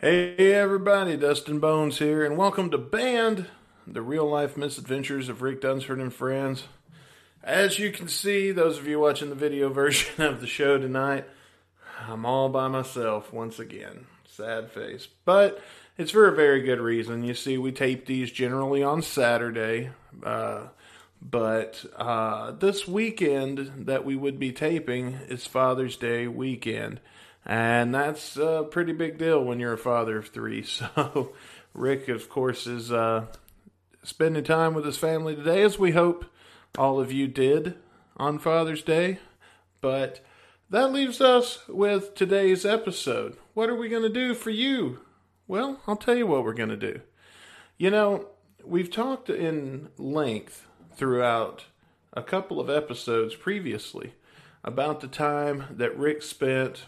Hey everybody, Dustin Bones here, and welcome to Band, the real life misadventures of Rick Dunsford and friends. As you can see, those of you watching the video version of the show tonight, I'm all by myself once again. Sad face. But it's for a very good reason. You see, we tape these generally on Saturday, uh, but uh, this weekend that we would be taping is Father's Day weekend. And that's a pretty big deal when you're a father of three. So, Rick, of course, is uh, spending time with his family today, as we hope all of you did on Father's Day. But that leaves us with today's episode. What are we going to do for you? Well, I'll tell you what we're going to do. You know, we've talked in length throughout a couple of episodes previously about the time that Rick spent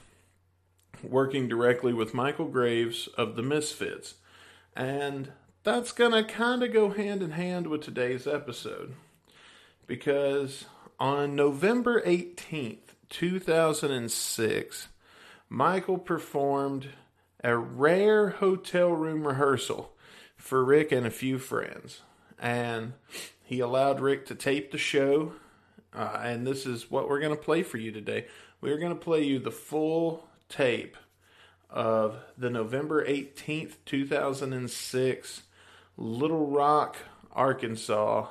working directly with Michael Graves of the Misfits. And that's going to kind of go hand in hand with today's episode. Because on November 18th, 2006, Michael performed a rare hotel room rehearsal for Rick and a few friends. And he allowed Rick to tape the show. Uh, and this is what we're going to play for you today. We're going to play you the full tape of the November 18th, 2006 Little Rock, Arkansas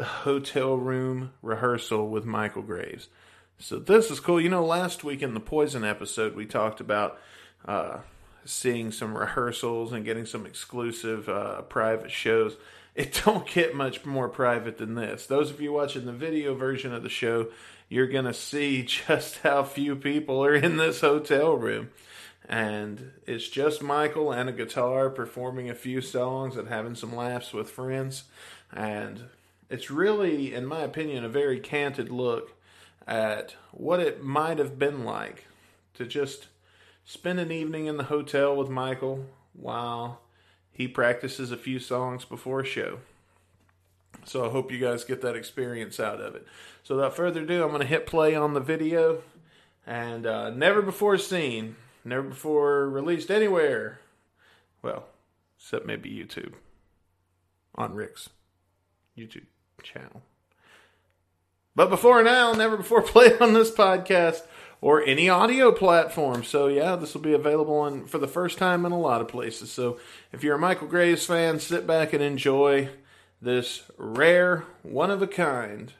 hotel room rehearsal with Michael Graves. So this is cool. You know, last week in the Poison episode, we talked about uh, seeing some rehearsals and getting some exclusive uh, private shows. It don't get much more private than this. Those of you watching the video version of the show, you're going to see just how few people are in this hotel room. And it's just Michael and a guitar performing a few songs and having some laughs with friends. And it's really, in my opinion, a very candid look at what it might have been like to just spend an evening in the hotel with Michael while he practices a few songs before a show. So I hope you guys get that experience out of it. So without further ado, I'm going to hit play on the video. And uh, never before seen, never before released anywhere. Well, except maybe YouTube. On Rick's YouTube channel. But before now, never before played on this podcast or any audio platform. So yeah, this will be available for the first time in a lot of places. So if you're a Michael Graves fan, sit back and enjoy this rare, one of a kind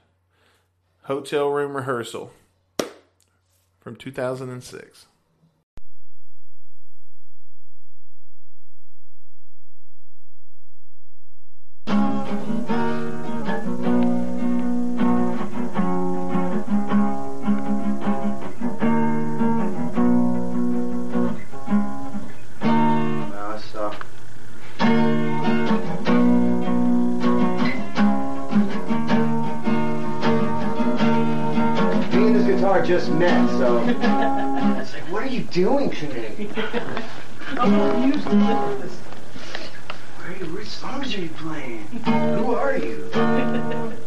hotel room rehearsal from 2006. Doing to me? I'm not used to this. Where are you, which songs are you playing? Who are you? You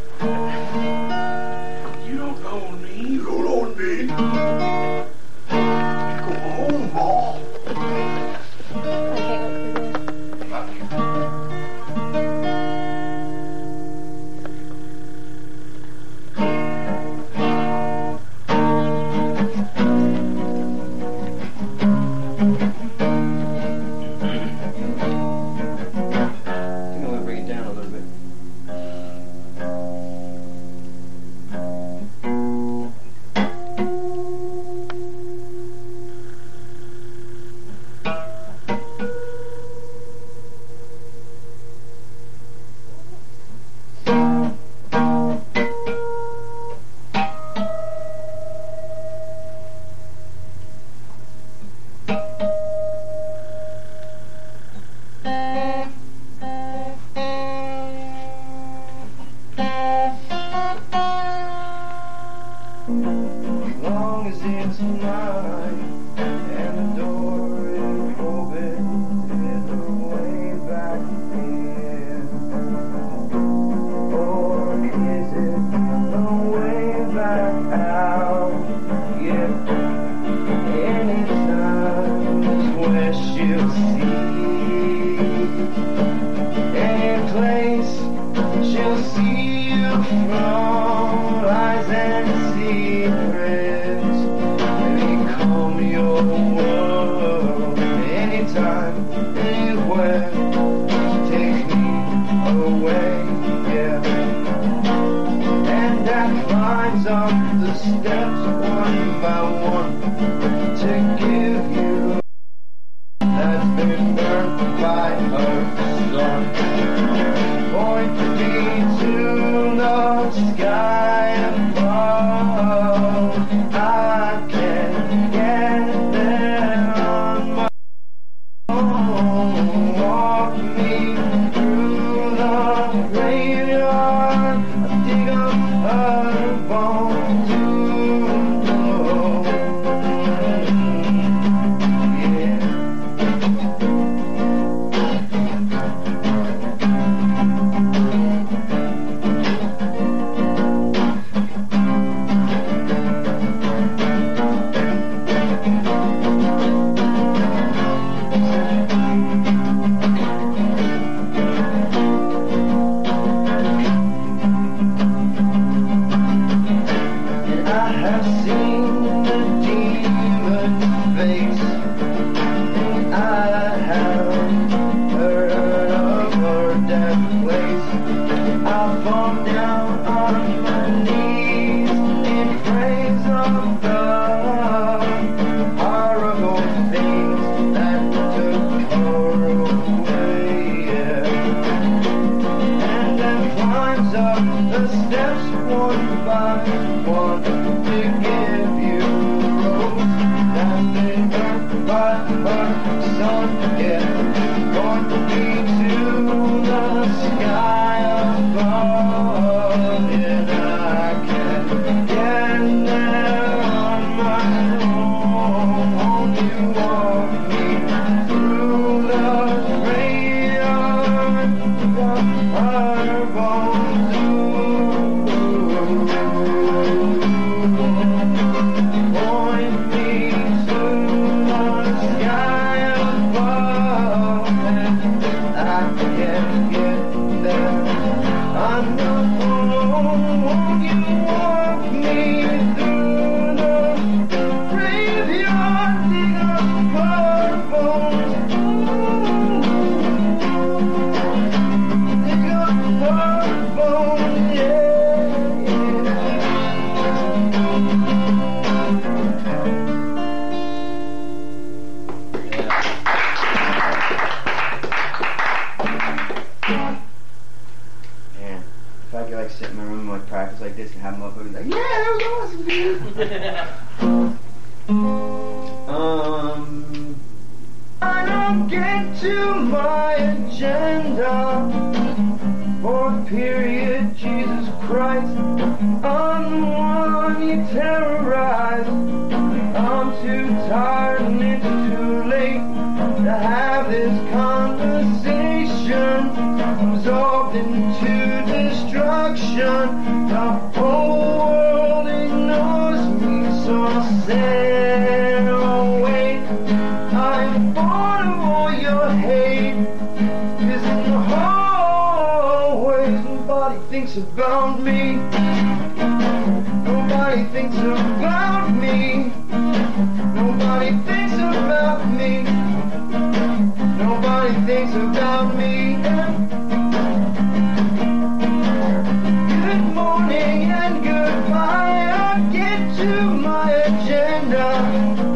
Thank you. motherfucker. Like, yeah, that was awesome, dude. about me. Nobody thinks about me. Nobody thinks about me. Nobody thinks about me. Good morning and goodbye. I'll get to my agenda.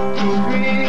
This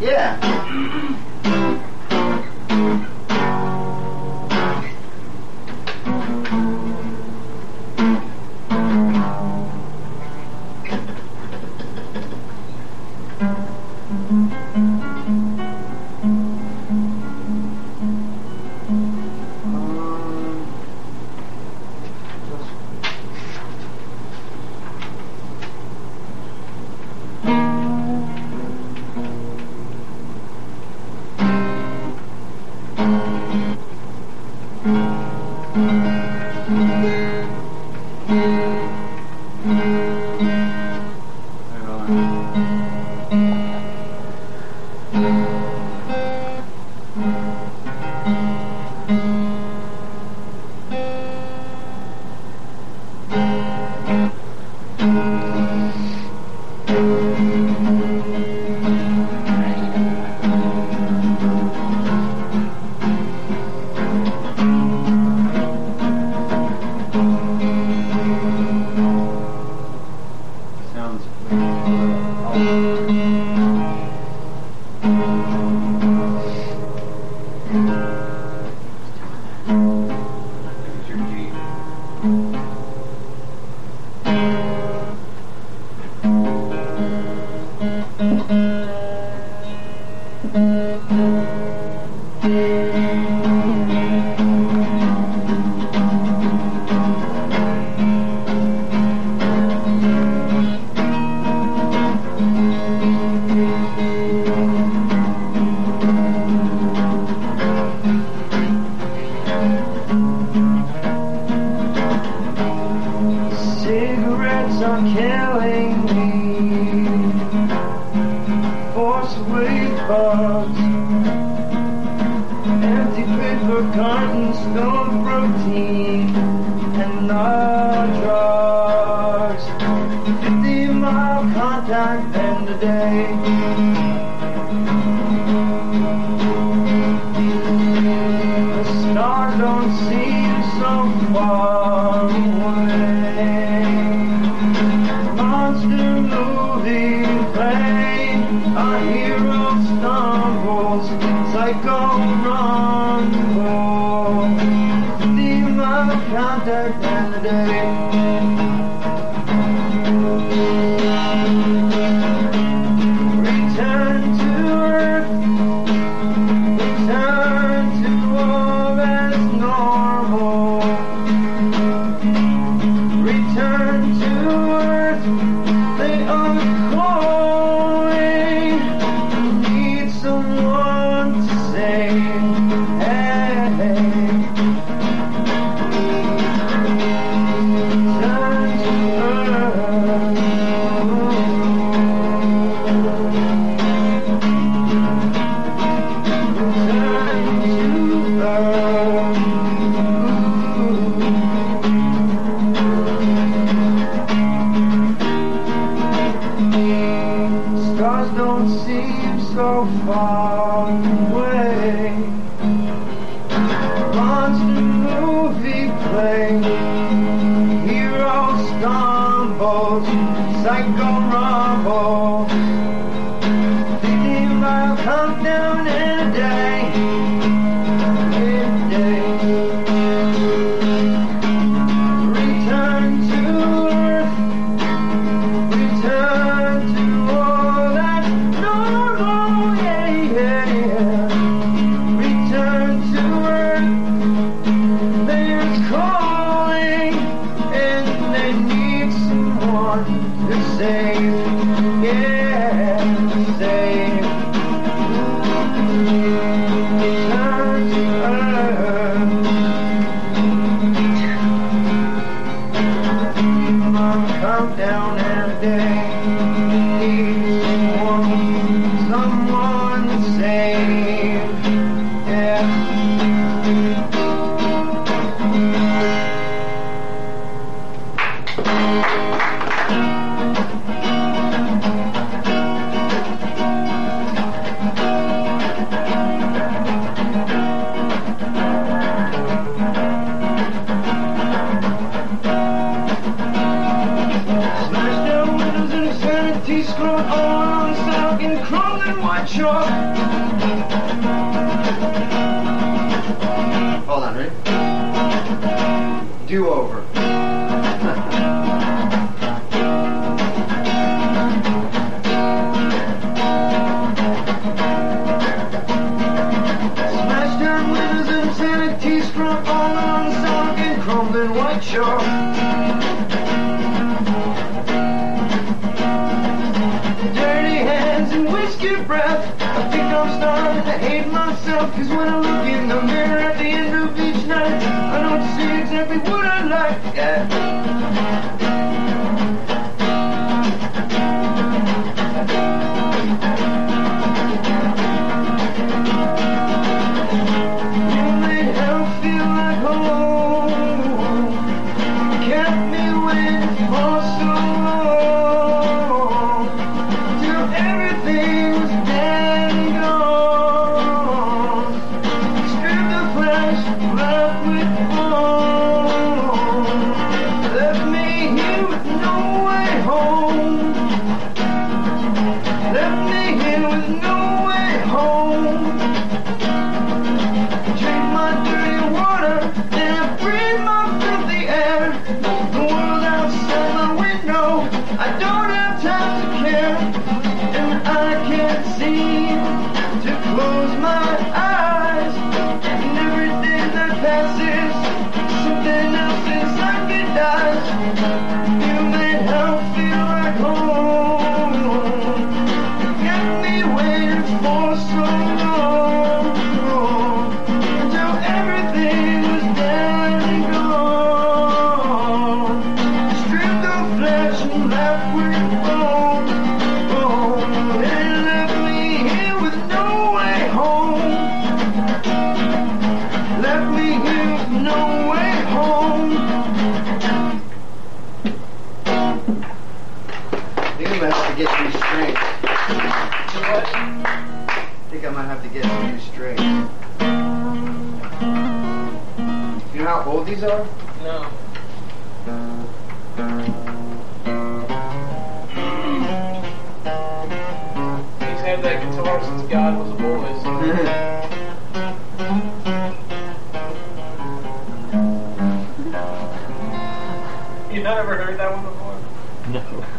Yeah.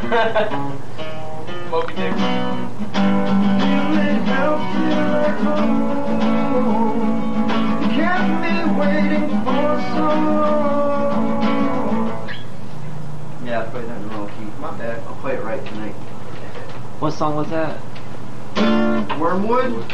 Moby Dick. Yeah, I played that wrong. My bad. I'll play it right tonight. What song was that? Wormwood.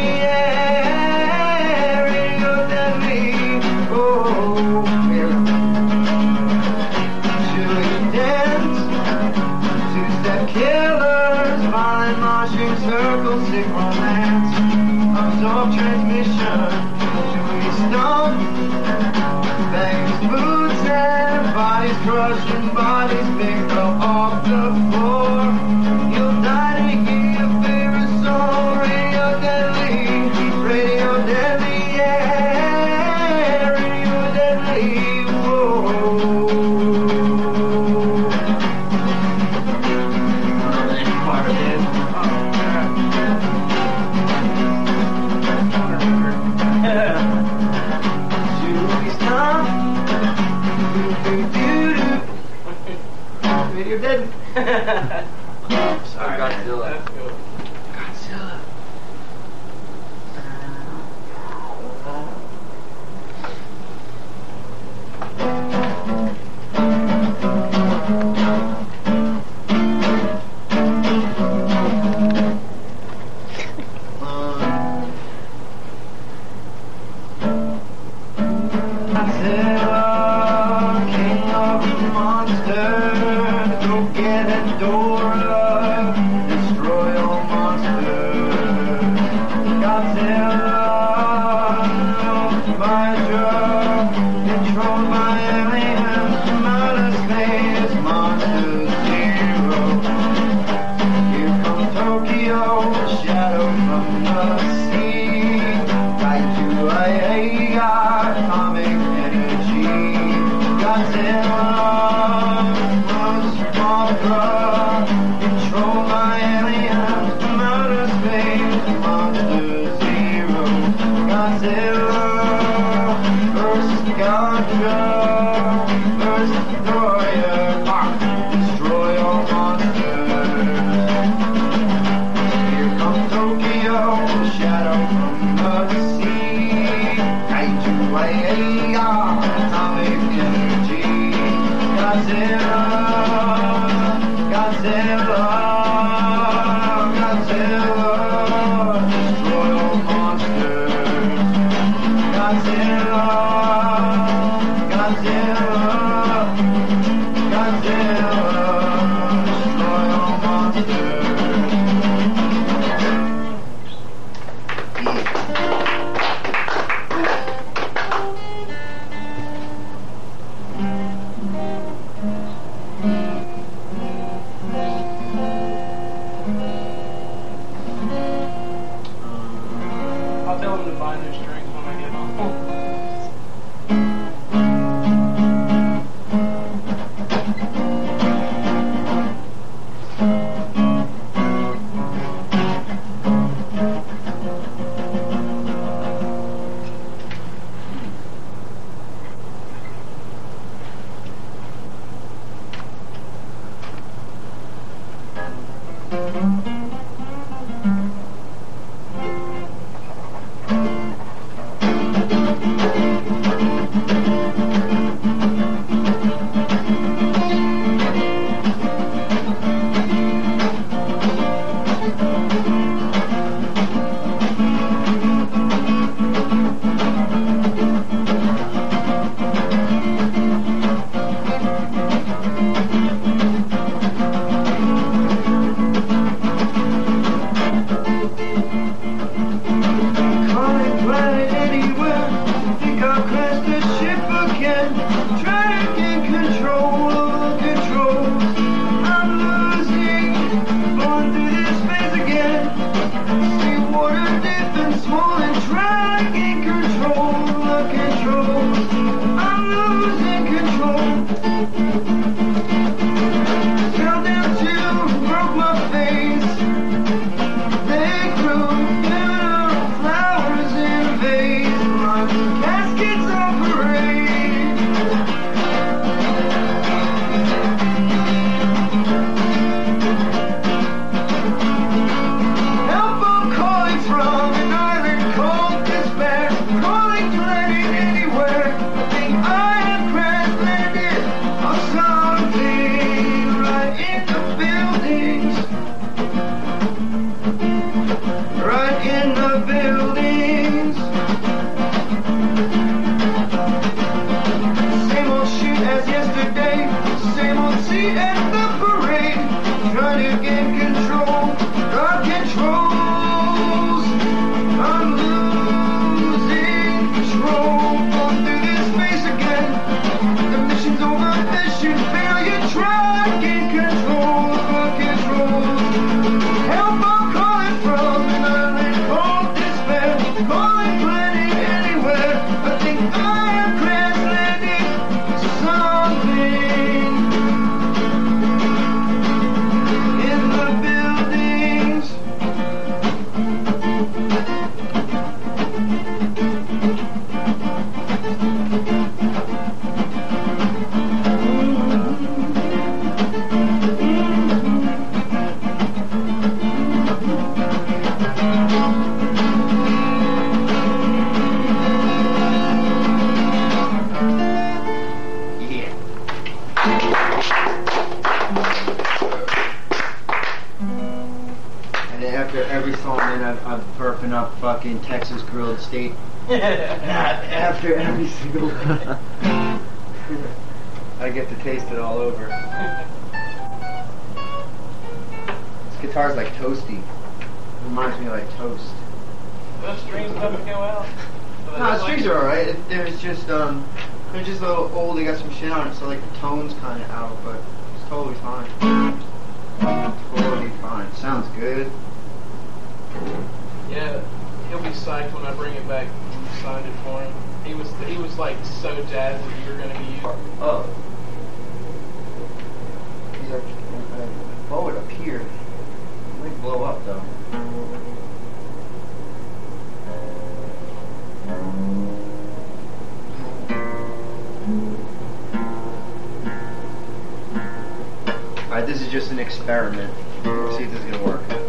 thousand bodies there. Sorry. Godzilla. Thank you. Steak after every single one. I get to taste it all over. This guitar's like toasty. Reminds me of like toast. Those strings doesn't go out. So No, the that's strings like- are alright. It- There's just um, they're just a little old. They got some shit on it, so like the tone's kind of out, but it's totally fine. Totally fine. Sounds good. Yeah, he'll be psyched when I bring it back. Signed it for him. He was he was like so jazzed that you're gonna be used. Oh. These are uh, up here. It might blow up though. Alright, this is just an experiment. Let's see if this is gonna work.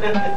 Thank you.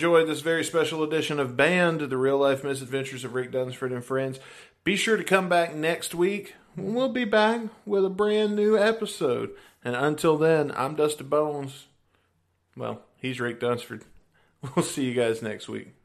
Enjoyed this very special edition of Band, the real life misadventures of Rick Dunsford and friends. Be sure to come back next week. We'll be back with a brand new episode. And until then, I'm Dusty Bones. Well, he's Rick Dunsford. We'll see you guys next week.